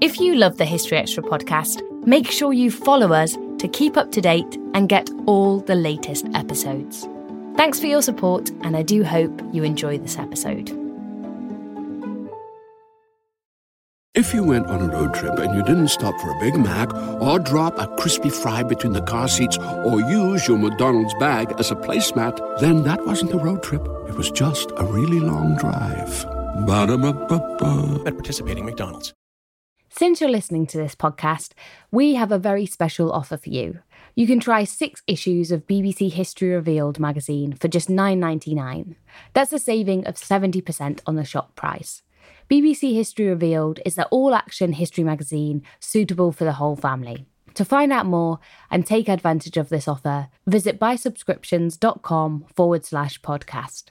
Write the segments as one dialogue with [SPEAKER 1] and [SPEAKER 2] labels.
[SPEAKER 1] If you love the History Extra podcast, make sure you follow us to keep up to date and get all the latest episodes. Thanks for your support, and I do hope you enjoy this episode.
[SPEAKER 2] If you went on a road trip and you didn't stop for a Big Mac or drop a crispy fry between the car seats or use your McDonald's bag as a placemat, then that wasn't a road trip. It was just a really long drive. Ba-da-ba-ba-ba.
[SPEAKER 3] at participating McDonald's.
[SPEAKER 1] Since you're listening to this podcast, we have a very special offer for you. You can try six issues of BBC History Revealed magazine for just $9.99. That's a saving of 70% on the shop price. BBC History Revealed is the all action history magazine suitable for the whole family. To find out more and take advantage of this offer, visit buysubscriptions.com forward slash podcast.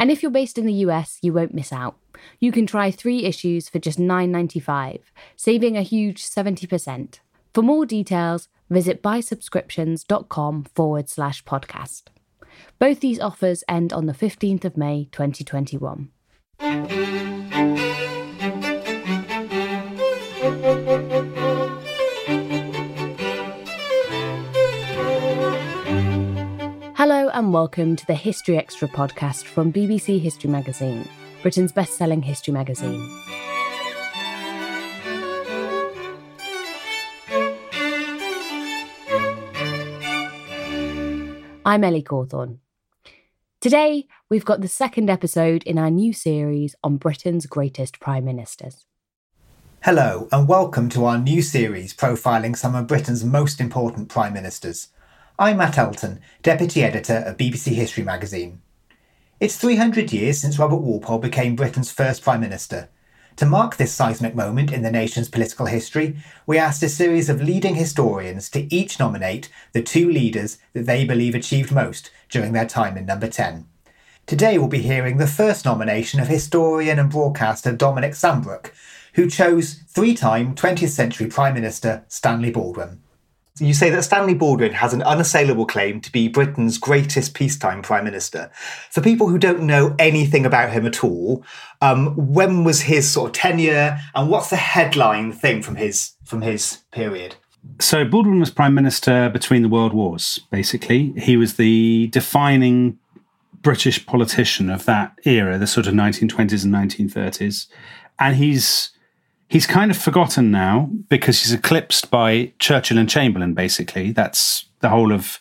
[SPEAKER 1] And if you're based in the US, you won't miss out. You can try three issues for just $9.95, saving a huge 70%. For more details, visit buysubscriptions.com forward slash podcast. Both these offers end on the 15th of May 2021. Hello and welcome to the History Extra podcast from BBC History Magazine, Britain's best selling history magazine. I'm Ellie Cawthorne. Today, we've got the second episode in our new series on Britain's greatest prime ministers.
[SPEAKER 4] Hello, and welcome to our new series profiling some of Britain's most important Prime Ministers. I'm Matt Elton, Deputy Editor of BBC History magazine. It's 300 years since Robert Walpole became Britain's first Prime Minister. To mark this seismic moment in the nation's political history, we asked a series of leading historians to each nominate the two leaders that they believe achieved most during their time in Number 10. Today we'll be hearing the first nomination of historian and broadcaster Dominic Sandbrook, who chose three time 20th century Prime Minister Stanley Baldwin. You say that Stanley Baldwin has an unassailable claim to be Britain's greatest peacetime Prime Minister. For people who don't know anything about him at all, um, when was his sort of tenure and what's the headline thing from his from his period?
[SPEAKER 5] So Baldwin was prime minister between the world wars. Basically, he was the defining British politician of that era, the sort of 1920s and 1930s, and he's he's kind of forgotten now because he's eclipsed by Churchill and Chamberlain. Basically, that's the whole of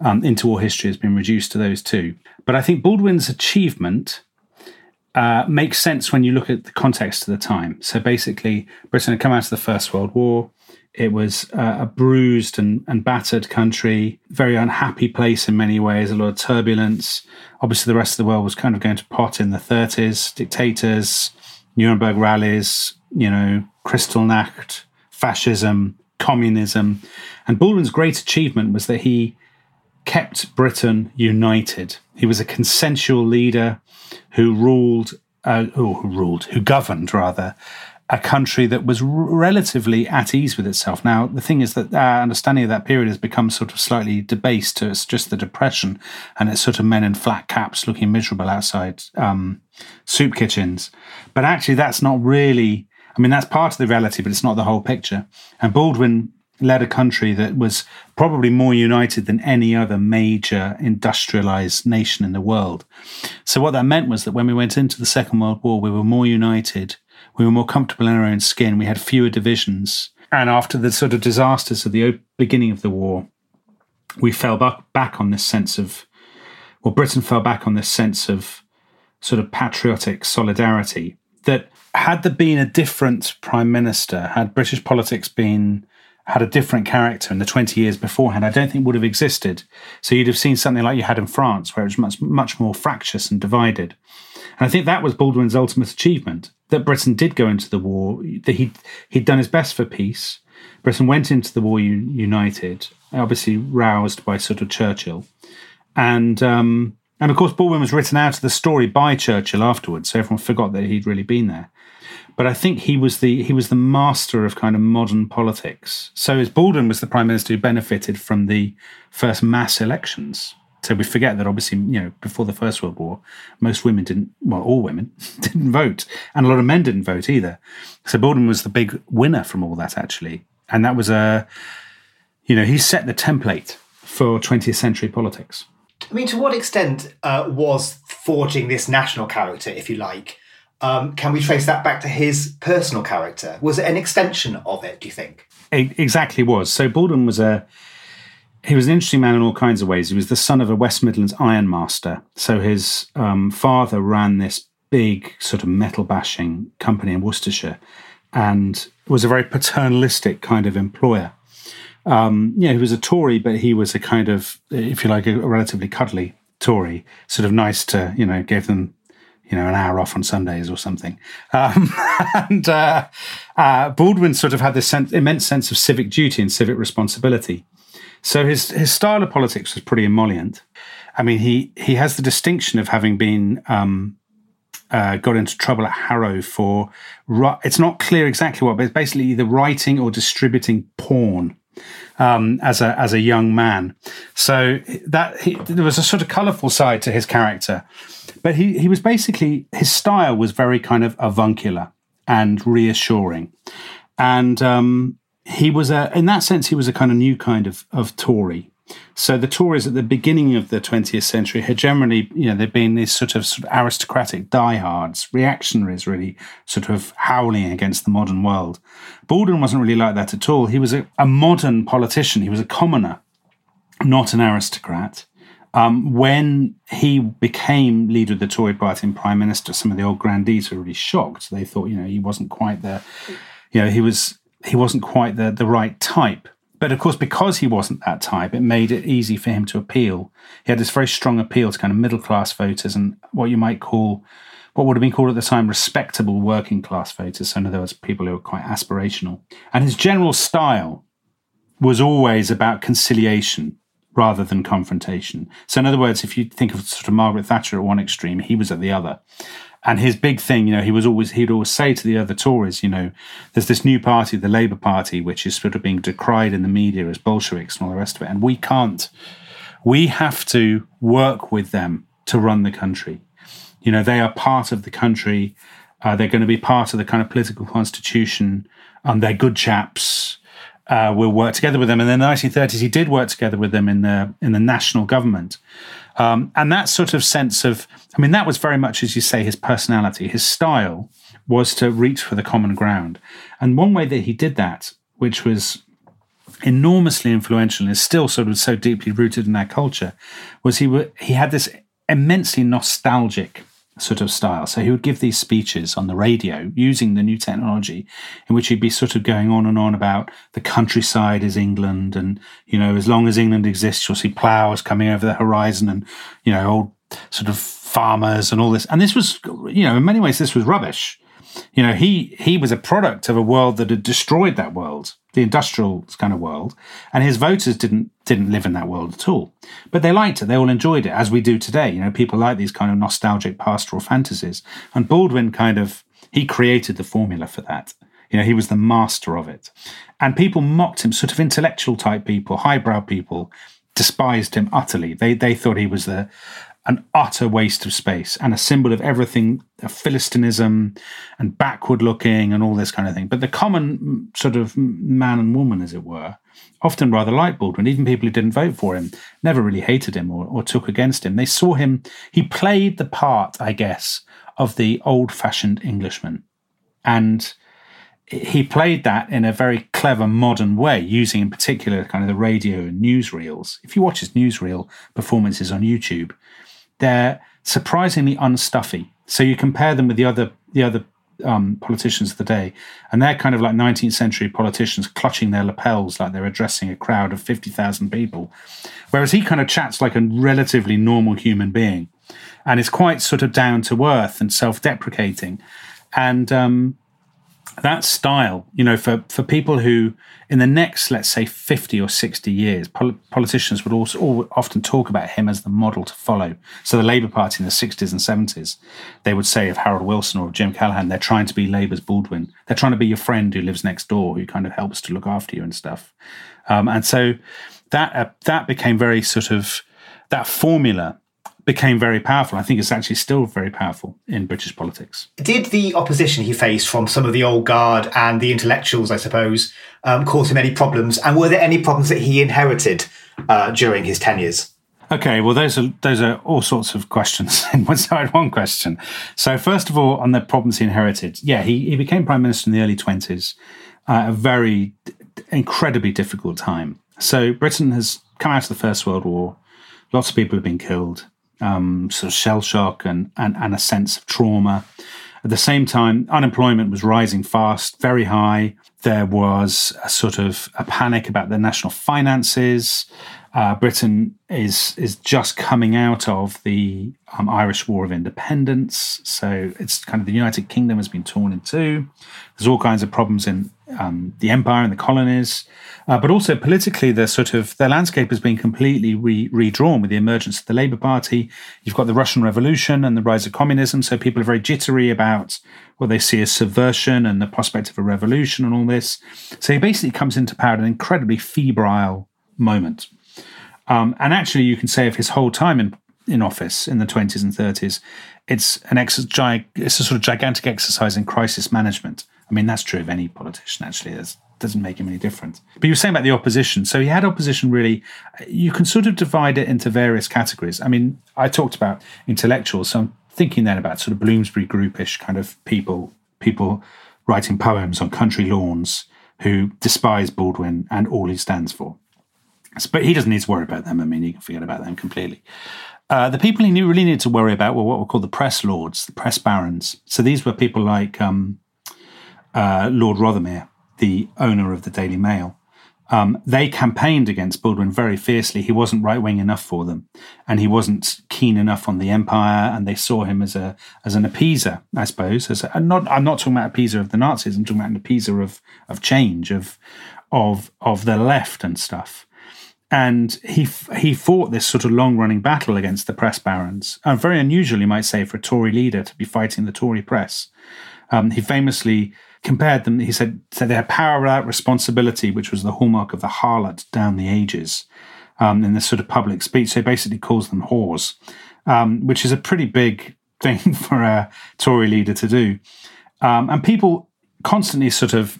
[SPEAKER 5] um, interwar history has been reduced to those two. But I think Baldwin's achievement uh, makes sense when you look at the context of the time. So basically, Britain had come out of the First World War. It was uh, a bruised and, and battered country, very unhappy place in many ways, a lot of turbulence. Obviously, the rest of the world was kind of going to pot in the 30s, dictators, Nuremberg rallies, you know, Kristallnacht, fascism, communism. And Baldwin's great achievement was that he kept Britain united. He was a consensual leader who ruled, uh, who ruled, who governed rather, a country that was relatively at ease with itself. Now, the thing is that our understanding of that period has become sort of slightly debased to it's just the depression and it's sort of men in flat caps looking miserable outside um, soup kitchens. But actually, that's not really, I mean, that's part of the reality, but it's not the whole picture. And Baldwin led a country that was probably more united than any other major industrialized nation in the world. So, what that meant was that when we went into the Second World War, we were more united, we were more comfortable in our own skin, we had fewer divisions. And after the sort of disasters of the beginning of the war, we fell back, back on this sense of, well, Britain fell back on this sense of sort of patriotic solidarity that had there been a different prime minister, had British politics been had a different character in the 20 years beforehand, I don't think would have existed. So you'd have seen something like you had in France, where it was much, much more fractious and divided. And I think that was Baldwin's ultimate achievement that Britain did go into the war, that he'd, he'd done his best for peace. Britain went into the war un- united, obviously roused by sort of Churchill. And, um, and of course, Baldwin was written out of the story by Churchill afterwards, so everyone forgot that he'd really been there but I think he was the he was the master of kind of modern politics. So as Baldwin was the prime minister who benefited from the first mass elections So we forget that obviously, you know, before the First World War, most women didn't, well, all women didn't vote, and a lot of men didn't vote either. So Baldwin was the big winner from all that, actually. And that was a, you know, he set the template for 20th century politics.
[SPEAKER 4] I mean, to what extent uh, was forging this national character, if you like, um, can we trace that back to his personal character? Was it an extension of it, do you think?
[SPEAKER 5] It exactly was. So Baldwin was a he was an interesting man in all kinds of ways. He was the son of a West Midlands ironmaster. So his um, father ran this big sort of metal bashing company in Worcestershire and was a very paternalistic kind of employer. Um, yeah, he was a Tory, but he was a kind of, if you like, a, a relatively cuddly Tory, sort of nice to, you know, gave them you know, an hour off on Sundays or something. Um, and uh, uh, Baldwin sort of had this sense, immense sense of civic duty and civic responsibility. So his his style of politics was pretty emollient. I mean, he he has the distinction of having been um, uh, got into trouble at Harrow for it's not clear exactly what, but it's basically either writing or distributing porn um, as a as a young man. So that he, there was a sort of colourful side to his character, but he he was basically his style was very kind of avuncular and reassuring, and um, he was a in that sense he was a kind of new kind of of Tory. So the Tories at the beginning of the 20th century had generally, you know, they'd been these sort of, sort of aristocratic diehards, reactionaries, really sort of howling against the modern world. Baldwin wasn't really like that at all. He was a, a modern politician. He was a commoner, not an aristocrat. Um, when he became leader of the Tory party and prime minister, some of the old grandees were really shocked. They thought, you know, he wasn't quite the, you know, he was he wasn't quite the, the right type. But of course, because he wasn't that type, it made it easy for him to appeal. He had this very strong appeal to kind of middle class voters and what you might call, what would have been called at the time, respectable working class voters. So, in other words, people who were quite aspirational. And his general style was always about conciliation rather than confrontation. So, in other words, if you think of sort of Margaret Thatcher at one extreme, he was at the other. And his big thing, you know, he was always he'd always say to the other Tories, you know, there's this new party, the Labour Party, which is sort of being decried in the media as Bolsheviks and all the rest of it, and we can't. We have to work with them to run the country. You know, they are part of the country. Uh, they're going to be part of the kind of political constitution. Um, they're good chaps. Uh, we'll work together with them. And in the 1930s, he did work together with them in the in the national government. Um, and that sort of sense of, I mean, that was very much, as you say, his personality. His style was to reach for the common ground. And one way that he did that, which was enormously influential and is still sort of so deeply rooted in our culture, was he, w- he had this immensely nostalgic sort of style. So he would give these speeches on the radio using the new technology, in which he'd be sort of going on and on about the countryside is England, and you know, as long as England exists, you'll see ploughs coming over the horizon, and you know, old sort of farmers and all this. And this was, you know, in many ways, this was rubbish. You know, he he was a product of a world that had destroyed that world, the industrial kind of world, and his voters didn't didn't live in that world at all. But they liked it; they all enjoyed it, as we do today. You know, people like these kind of nostalgic pastoral fantasies, and Baldwin kind of he created the formula for that. You know, he was the master of it, and people mocked him. Sort of intellectual type people, highbrow people, despised him utterly. They they thought he was the an utter waste of space and a symbol of everything, of Philistinism and backward looking and all this kind of thing. But the common sort of man and woman, as it were, often rather liked Baldwin, even people who didn't vote for him, never really hated him or, or took against him. They saw him, he played the part, I guess, of the old fashioned Englishman. And he played that in a very clever modern way, using in particular kind of the radio and newsreels. If you watch his newsreel performances on YouTube, they're surprisingly unstuffy. So you compare them with the other the other um, politicians of the day, and they're kind of like 19th century politicians clutching their lapels like they're addressing a crowd of 50,000 people. Whereas he kind of chats like a relatively normal human being and is quite sort of down to earth and self deprecating. And um, that style, you know, for, for people who, in the next, let's say, 50 or 60 years, pol- politicians would also often talk about him as the model to follow. So the Labour Party in the 60s and 70s, they would say of Harold Wilson or of Jim Callaghan, they're trying to be Labour's Baldwin. They're trying to be your friend who lives next door, who kind of helps to look after you and stuff. Um, and so that uh, that became very sort of that formula became very powerful. I think it's actually still very powerful in British politics.
[SPEAKER 4] Did the opposition he faced from some of the old guard and the intellectuals, I suppose, um, cause him any problems? And were there any problems that he inherited uh, during his tenures?
[SPEAKER 5] Okay, well, those are those are all sorts of questions in one side, one question. So, first of all, on the problems he inherited, yeah, he, he became prime minister in the early twenties, uh, a very incredibly difficult time. So, Britain has come out of the First World War. Lots of people have been killed um, sort of shell shock and, and, and a sense of trauma. At the same time, unemployment was rising fast, very high. There was a sort of a panic about the national finances. Uh, Britain is is just coming out of the um, Irish War of Independence, so it's kind of the United Kingdom has been torn in two. There's all kinds of problems in um, the empire and the colonies, uh, but also politically, the sort of the landscape has been completely re- redrawn with the emergence of the Labour Party. You've got the Russian Revolution and the rise of communism, so people are very jittery about what they see as subversion and the prospect of a revolution and all this. So he basically comes into power at an incredibly febrile moment. Um, and actually, you can say of his whole time in in office in the 20s and 30s, it's an ex- it's a sort of gigantic exercise in crisis management. I mean, that's true of any politician. Actually, it doesn't make him any different. But you were saying about the opposition. So he had opposition. Really, you can sort of divide it into various categories. I mean, I talked about intellectuals. So I'm thinking then about sort of Bloomsbury groupish kind of people, people writing poems on country lawns who despise Baldwin and all he stands for. But he doesn't need to worry about them. I mean, he can forget about them completely. Uh, the people he really needed to worry about were what were called the press lords, the press barons. So these were people like um, uh, Lord Rothermere, the owner of the Daily Mail. Um, they campaigned against Baldwin very fiercely. He wasn't right wing enough for them, and he wasn't keen enough on the empire. And they saw him as a as an appeaser, I suppose. As a, not, I'm not talking about appeaser of the Nazis. I'm talking about an appeaser of of change, of of of the left and stuff and he he fought this sort of long running battle against the press barons. And very unusual, you might say, for a Tory leader to be fighting the Tory press. Um, he famously compared them. He said, said they had power without responsibility, which was the hallmark of the harlot down the ages. Um, in this sort of public speech, so he basically calls them whores, um, which is a pretty big thing for a Tory leader to do. Um, and people constantly sort of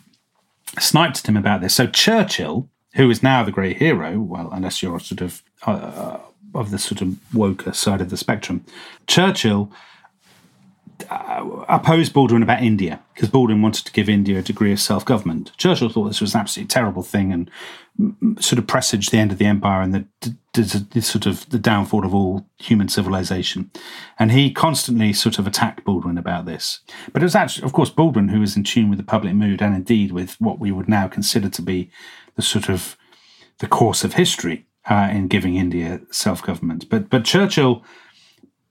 [SPEAKER 5] sniped at him about this. So Churchill, who is now the great hero, well, unless you're sort of uh, of the sort of woker side of the spectrum, Churchill uh, opposed Baldwin about India because Baldwin wanted to give India a degree of self government. Churchill thought this was an absolutely terrible thing and sort of presaged the end of the empire and the, the, the, sort of the downfall of all human civilization. And he constantly sort of attacked Baldwin about this. But it was actually, of course, Baldwin who was in tune with the public mood and indeed with what we would now consider to be the sort of the course of history uh, in giving India self government. But but Churchill,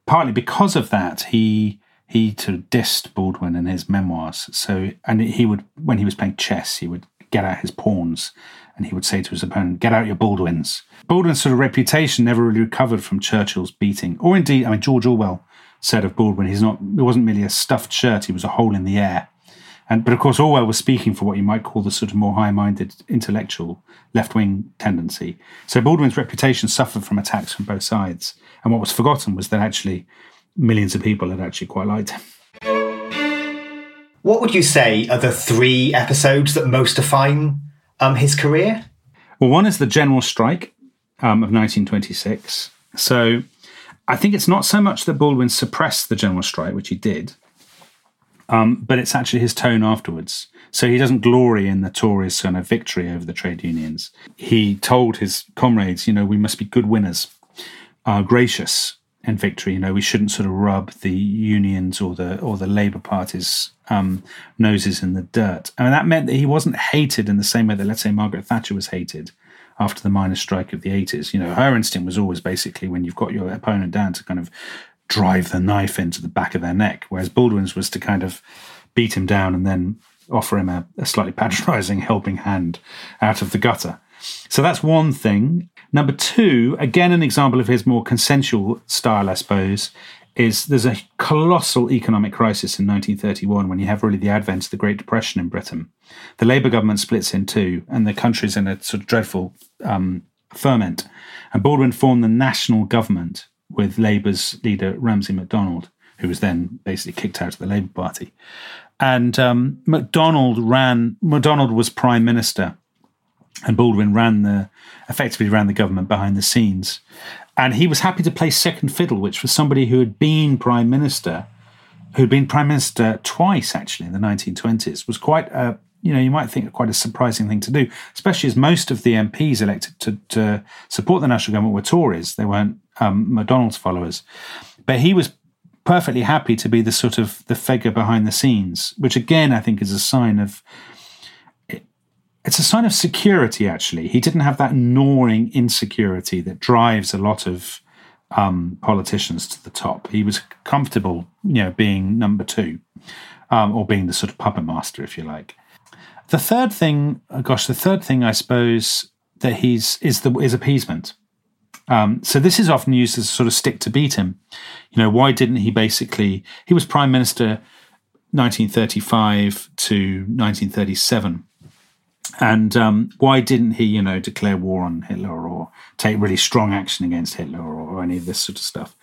[SPEAKER 5] partly because of that, he he sort of dissed Baldwin in his memoirs. So and he would when he was playing chess, he would get out his pawns and he would say to his opponent, "Get out your Baldwins." Baldwin's sort of reputation never really recovered from Churchill's beating, or indeed, I mean George Orwell said of Baldwin, he's not. It wasn't merely a stuffed shirt; he was a hole in the air. And, but of course, Orwell was speaking for what you might call the sort of more high minded intellectual left wing tendency. So Baldwin's reputation suffered from attacks from both sides. And what was forgotten was that actually millions of people had actually quite liked him.
[SPEAKER 4] What would you say are the three episodes that most define um, his career?
[SPEAKER 5] Well, one is the general strike um, of 1926. So I think it's not so much that Baldwin suppressed the general strike, which he did, um, but it's actually his tone afterwards. So he doesn't glory in the Tories' kind of victory over the trade unions. He told his comrades, you know, we must be good winners, uh, gracious in victory. You know, we shouldn't sort of rub the unions or the or the Labour Party's um, noses in the dirt. I mean, that meant that he wasn't hated in the same way that, let's say, Margaret Thatcher was hated after the miners' strike of the 80s. You know, her instinct was always basically when you've got your opponent down to kind of drive the knife into the back of their neck, whereas Baldwin's was to kind of beat him down and then offer him a, a slightly patronizing helping hand out of the gutter. So that's one thing. Number two, again, an example of his more consensual style, I suppose, is there's a colossal economic crisis in 1931 when you have really the advent of the Great Depression in Britain. The Labour government splits in two, and the country's in a sort of dreadful um, ferment. And Baldwin formed the national government with Labour's leader Ramsay MacDonald, who was then basically kicked out of the Labour Party. And um, MacDonald ran. MacDonald was prime minister, and Baldwin ran the effectively ran the government behind the scenes. And he was happy to play second fiddle, which was somebody who had been prime minister, who'd been prime minister twice actually in the 1920s, was quite a you know, you might think quite a surprising thing to do, especially as most of the MPs elected to, to support the national government were Tories. They weren't um, MacDonald's followers. But he was perfectly happy to be the sort of the figure behind the scenes, which again I think is a sign of it's a sign of security, actually. He didn't have that gnawing insecurity that drives a lot of um, politicians to the top. He was comfortable, you know, being number two um, or being the sort of puppet master, if you like. The third thing, oh gosh, the third thing I suppose that he's is the is appeasement. Um, so this is often used as a sort of stick to beat him. You know, why didn't he basically? He was prime minister 1935 to 1937 and um, why didn't he, you know, declare war on Hitler or take really strong action against Hitler or, or any of this sort of stuff?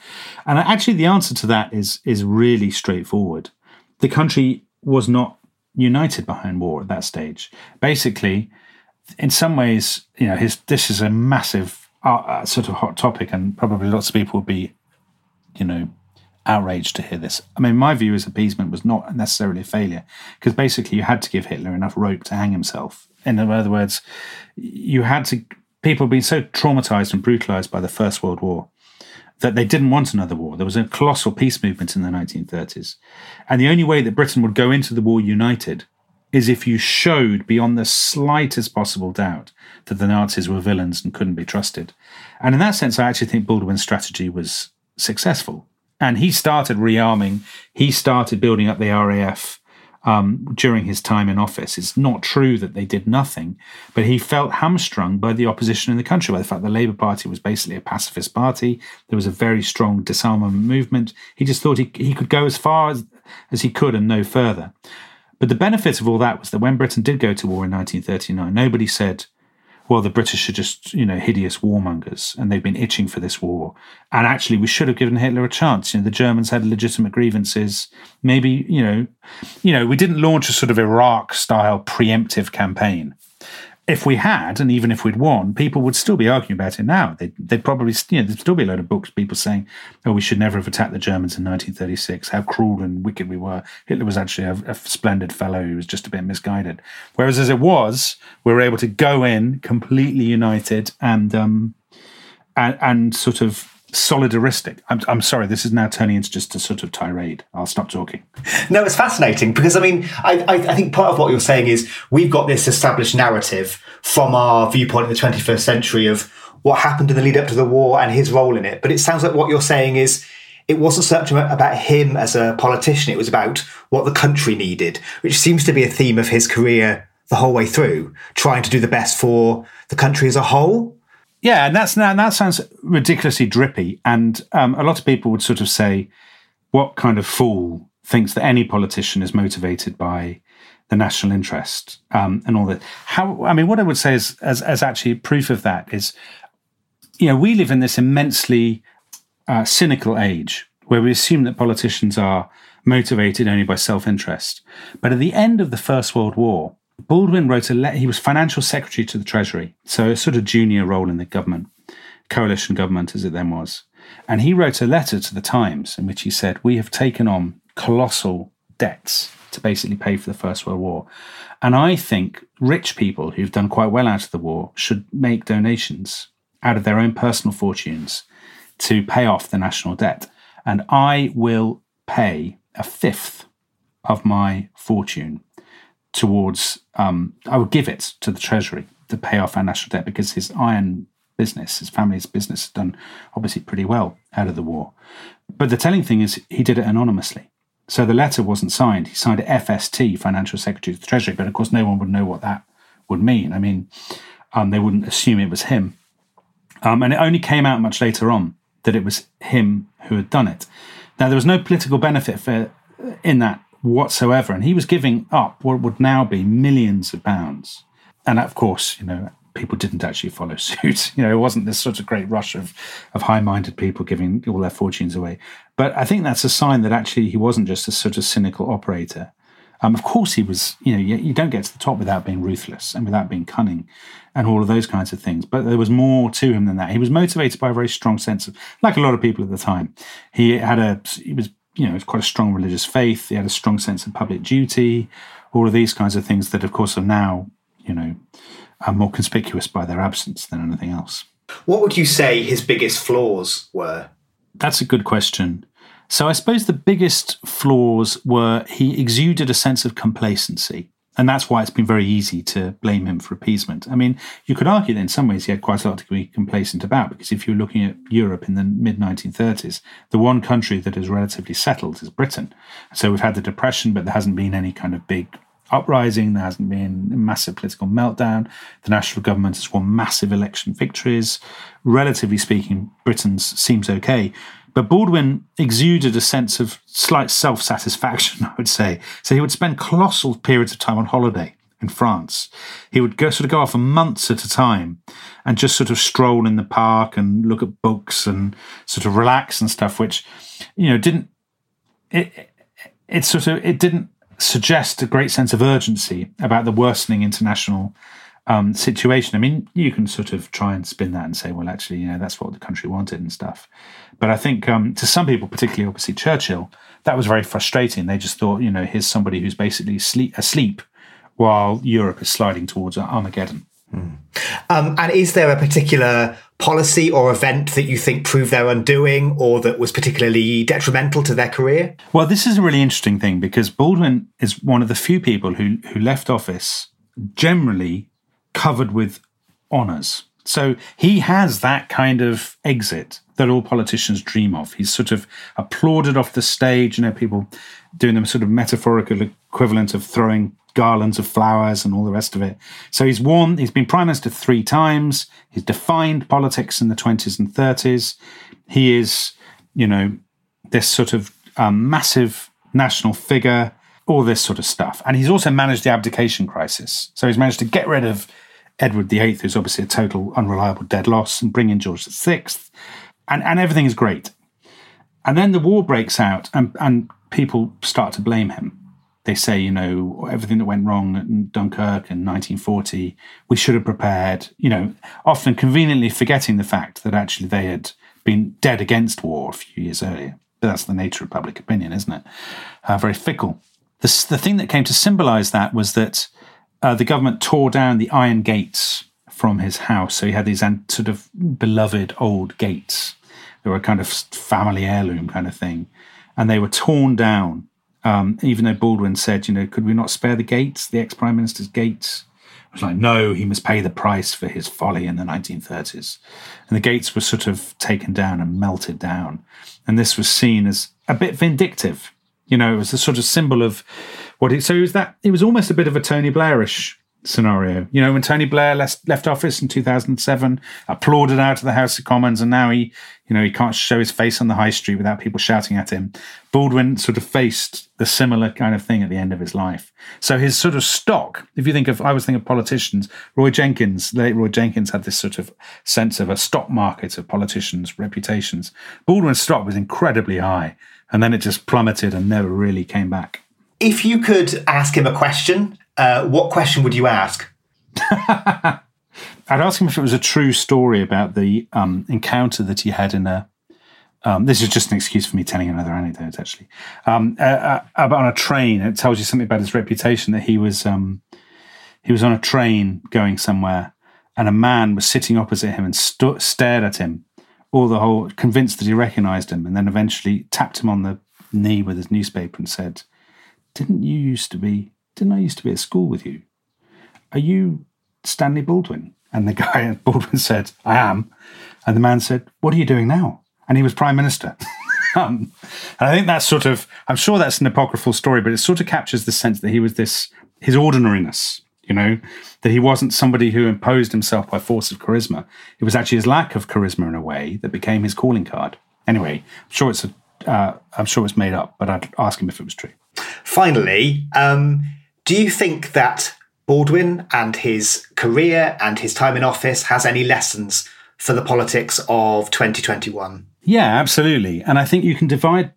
[SPEAKER 5] And actually, the answer to that is is really straightforward. The country was not united behind war at that stage. Basically, in some ways, you know, his this is a massive uh, uh sort of hot topic, and probably lots of people would be, you know, outraged to hear this. I mean, my view is appeasement was not necessarily a failure because basically you had to give Hitler enough rope to hang himself. In other words, you had to. People had been so traumatized and brutalized by the First World War that they didn't want another war. There was a colossal peace movement in the 1930s. And the only way that Britain would go into the war united is if you showed beyond the slightest possible doubt that the Nazis were villains and couldn't be trusted. And in that sense, I actually think Baldwin's strategy was successful and he started rearming. He started building up the RAF um, during his time in office. It's not true that they did nothing, but he felt hamstrung by the opposition in the country, by the fact the Labour Party was basically a pacifist party. There was a very strong disarmament movement. He just thought he, he could go as far as, as he could and no further. But the benefit of all that was that when Britain did go to war in 1939, nobody said, well, the British are just, you know, hideous warmongers and they've been itching for this war. And actually, we should have given Hitler a chance. You know, the Germans had legitimate grievances. Maybe, you know, you know, we didn't launch a sort of Iraq style preemptive campaign if we had, and even if we'd won, people would still be arguing about it now. They'd, they'd probably, you know, there'd still be a load of books, people saying, oh, we should never have attacked the Germans in 1936, how cruel and wicked we were. Hitler was actually a, a splendid fellow who was just a bit misguided. Whereas as it was, we were able to go in completely united and, um, and, and sort of solidaristic. I'm, I'm sorry, this is now turning into just a sort of tirade. I'll stop talking.
[SPEAKER 4] No, it's fascinating because I mean, I, I, I, think part of what you're saying is we've got this established narrative from our viewpoint in the 21st century of what happened in the lead up to the war and his role in it. But it sounds like what you're saying is it wasn't so much about him as a politician, it was about what the country needed, which seems to be a theme of his career the whole way through, trying to do the best for the country as a whole.
[SPEAKER 5] Yeah, and that's now that sounds ridiculously drippy, and um, a lot of people would sort of say, "What kind of fool thinks that any politician is motivated by the national interest um, and all that?" How? I mean, what I would say is, as, as actually proof of that is, you know, we live in this immensely uh, cynical age where we assume that politicians are motivated only by self-interest. But at the end of the First World War, Baldwin wrote a letter. He was financial secretary to the Treasury, so a sort of junior role in the government, coalition government as it then was. And he wrote a letter to the Times in which he said, We have taken on colossal debts to basically pay for the First World War. And I think rich people who've done quite well out of the war should make donations out of their own personal fortunes to pay off the national debt. And I will pay a fifth of my fortune towards, um, I would give it to the Treasury to pay off our national debt because his iron business, his family's business, has done obviously pretty well out of the war. But the telling thing is, he did it anonymously. So the letter wasn't signed. He signed FST, Financial Secretary of the Treasury, but of course, no one would know what that would mean. I mean, um, they wouldn't assume it was him. Um, and it only came out much later on that it was him who had done it. Now, there was no political benefit for in that whatsoever. And he was giving up what would now be millions of pounds. And of course, you know, people didn't actually follow suit. You know, it wasn't this sort of great rush of of high minded people giving all their fortunes away. But I think that's a sign that actually he wasn't just a sort of cynical operator. Um, of course, he was. You know, you, you, don't get to the top without being ruthless and without being cunning, and all of those kinds of things. But there was more to him than that. He was motivated by a very strong sense of, like a lot of people at the time. He had a. He was, you know, he's quite a strong religious faith. He had a strong sense of public duty. All of these kinds of things that, of course, are now, you know, are more conspicuous by their absence than anything else.
[SPEAKER 4] What would you say his biggest flaws were?
[SPEAKER 5] That's a good question. So I suppose the biggest flaws were he exuded a sense of complacency. And that's why it's been very easy to blame him for appeasement. I mean, you could argue that in some ways he had quite a lot to be complacent about, because if you're looking at Europe in the mid 1930s, the one country that is relatively settled is Britain. So we've had the Depression, but there hasn't been any kind of big uprising. There hasn't been a massive political meltdown. The national government has won massive election victories. Relatively speaking, Britain seems okay. But Baldwin exuded a sense of slight self satisfaction, I would say. So he would spend colossal periods of time on holiday in France. He would go sort of go off for months at a time and just sort of stroll in the park and look at books and sort of relax and stuff, which, you know, didn't it, it, sort of it didn't suggest a great sense of urgency about the worsening international um, situation. I mean, you can sort of try and spin that and say, well, actually, you know, that's what the country wanted and stuff. But I think um, to some people, particularly obviously Churchill, that was very frustrating. They just thought, you know, here's somebody who's basically sleep, asleep while Europe is sliding towards Armageddon.
[SPEAKER 4] Hmm. Um, and is there a particular policy or event that you think proved their undoing or that was particularly detrimental to their career?
[SPEAKER 5] Well, this is a really interesting thing because Baldwin is one of the few people who, who left office generally covered with honours. So he has that kind of exit that all politicians dream of. He's sort of applauded off the stage, you know, people doing the sort of metaphorical equivalent of throwing garlands of flowers and all the rest of it. So he's won, he's been prime minister three times. He's defined politics in the 20s and 30s. He is, you know, this sort of um, massive national figure, all this sort of stuff. And he's also managed the abdication crisis. So he's managed to get rid of Edward VIII, who's obviously a total unreliable dead loss, and bring in George VI. And, and everything is great. And then the war breaks out, and, and people start to blame him they say, you know, everything that went wrong in Dunkirk in 1940, we should have prepared, you know, often conveniently forgetting the fact that actually they had been dead against war a few years earlier. That's the nature of public opinion, isn't it? Uh, very fickle. The, the thing that came to symbolize that was that uh, the government tore down the iron gates from his house. So he had these sort of beloved old gates. They were a kind of family heirloom kind of thing. And they were torn down um, even though Baldwin said, you know, could we not spare the gates, the ex prime minister's gates? I was like, no, he must pay the price for his folly in the 1930s. And the gates were sort of taken down and melted down. And this was seen as a bit vindictive. You know, it was a sort of symbol of what it, so it was that, it was almost a bit of a Tony Blairish scenario. You know, when Tony Blair left, left office in 2007, applauded out of the House of Commons, and now he, you know, he can't show his face on the high street without people shouting at him. Baldwin sort of faced the similar kind of thing at the end of his life. So his sort of stock, if you think of, I was thinking of politicians, Roy Jenkins, late Roy Jenkins had this sort of sense of a stock market of politicians' reputations. Baldwin's stock was incredibly high, and then it just plummeted and never really came back.
[SPEAKER 4] If you could ask him a question uh, what question would you ask?
[SPEAKER 5] I'd ask him if it was a true story about the um, encounter that he had in a. Um, this is just an excuse for me telling another anecdote, actually. Um, uh, uh, about on a train, it tells you something about his reputation that he was um, he was on a train going somewhere, and a man was sitting opposite him and st- stared at him, all the whole convinced that he recognised him, and then eventually tapped him on the knee with his newspaper and said, "Didn't you used to be didn't I used to be at school with you? Are you Stanley Baldwin? And the guy at Baldwin said, I am. And the man said, What are you doing now? And he was Prime Minister. um, and I think that's sort of, I'm sure that's an apocryphal story, but it sort of captures the sense that he was this, his ordinariness, you know, that he wasn't somebody who imposed himself by force of charisma. It was actually his lack of charisma in a way that became his calling card. Anyway, I'm sure it's a, uh, I'm sure it's made up, but I'd ask him if it was true.
[SPEAKER 4] Finally, um, do you think that Baldwin and his career and his time in office has any lessons for the politics of 2021?
[SPEAKER 5] Yeah, absolutely. And I think you can divide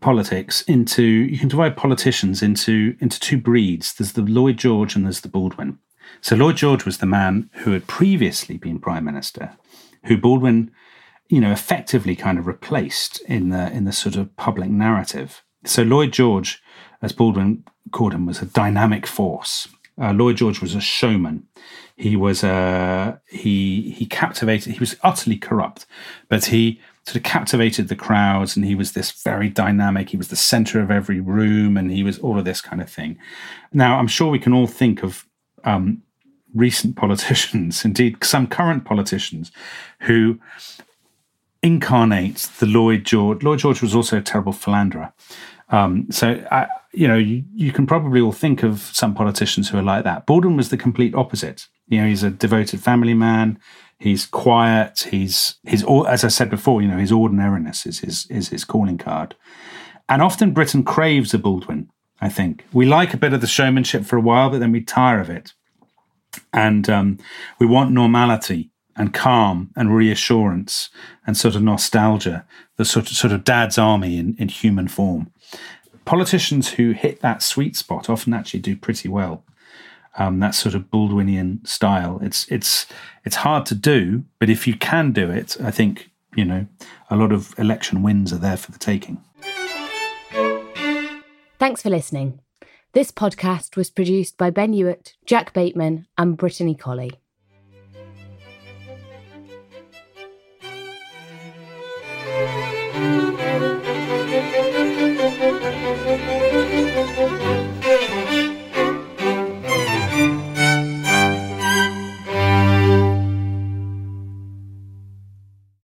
[SPEAKER 5] politics into you can divide politicians into into two breeds. There's the Lloyd George and there's the Baldwin. So Lloyd George was the man who had previously been prime minister, who Baldwin, you know, effectively kind of replaced in the in the sort of public narrative. So Lloyd George, as Baldwin called him, was a dynamic force. Uh, Lloyd George was a showman. He was a uh, he he captivated. He was utterly corrupt, but he sort of captivated the crowds, and he was this very dynamic. He was the center of every room, and he was all of this kind of thing. Now, I'm sure we can all think of um, recent politicians, indeed some current politicians, who incarnate the Lloyd George. Lloyd George was also a terrible philanderer. Um, so, I, you know, you, you can probably all think of some politicians who are like that. Baldwin was the complete opposite. You know, he's a devoted family man. He's quiet. He's his as I said before. You know, his ordinariness is his is his calling card. And often Britain craves a Baldwin. I think we like a bit of the showmanship for a while, but then we tire of it, and um, we want normality and calm and reassurance and sort of nostalgia. The sort of sort of dad's army in, in human form politicians who hit that sweet spot often actually do pretty well. Um, that sort of Baldwinian style. It's it's it's hard to do, but if you can do it, I think you know a lot of election wins are there for the taking.
[SPEAKER 1] Thanks for listening. This podcast was produced by Ben Hewitt, Jack Bateman, and Brittany Colley.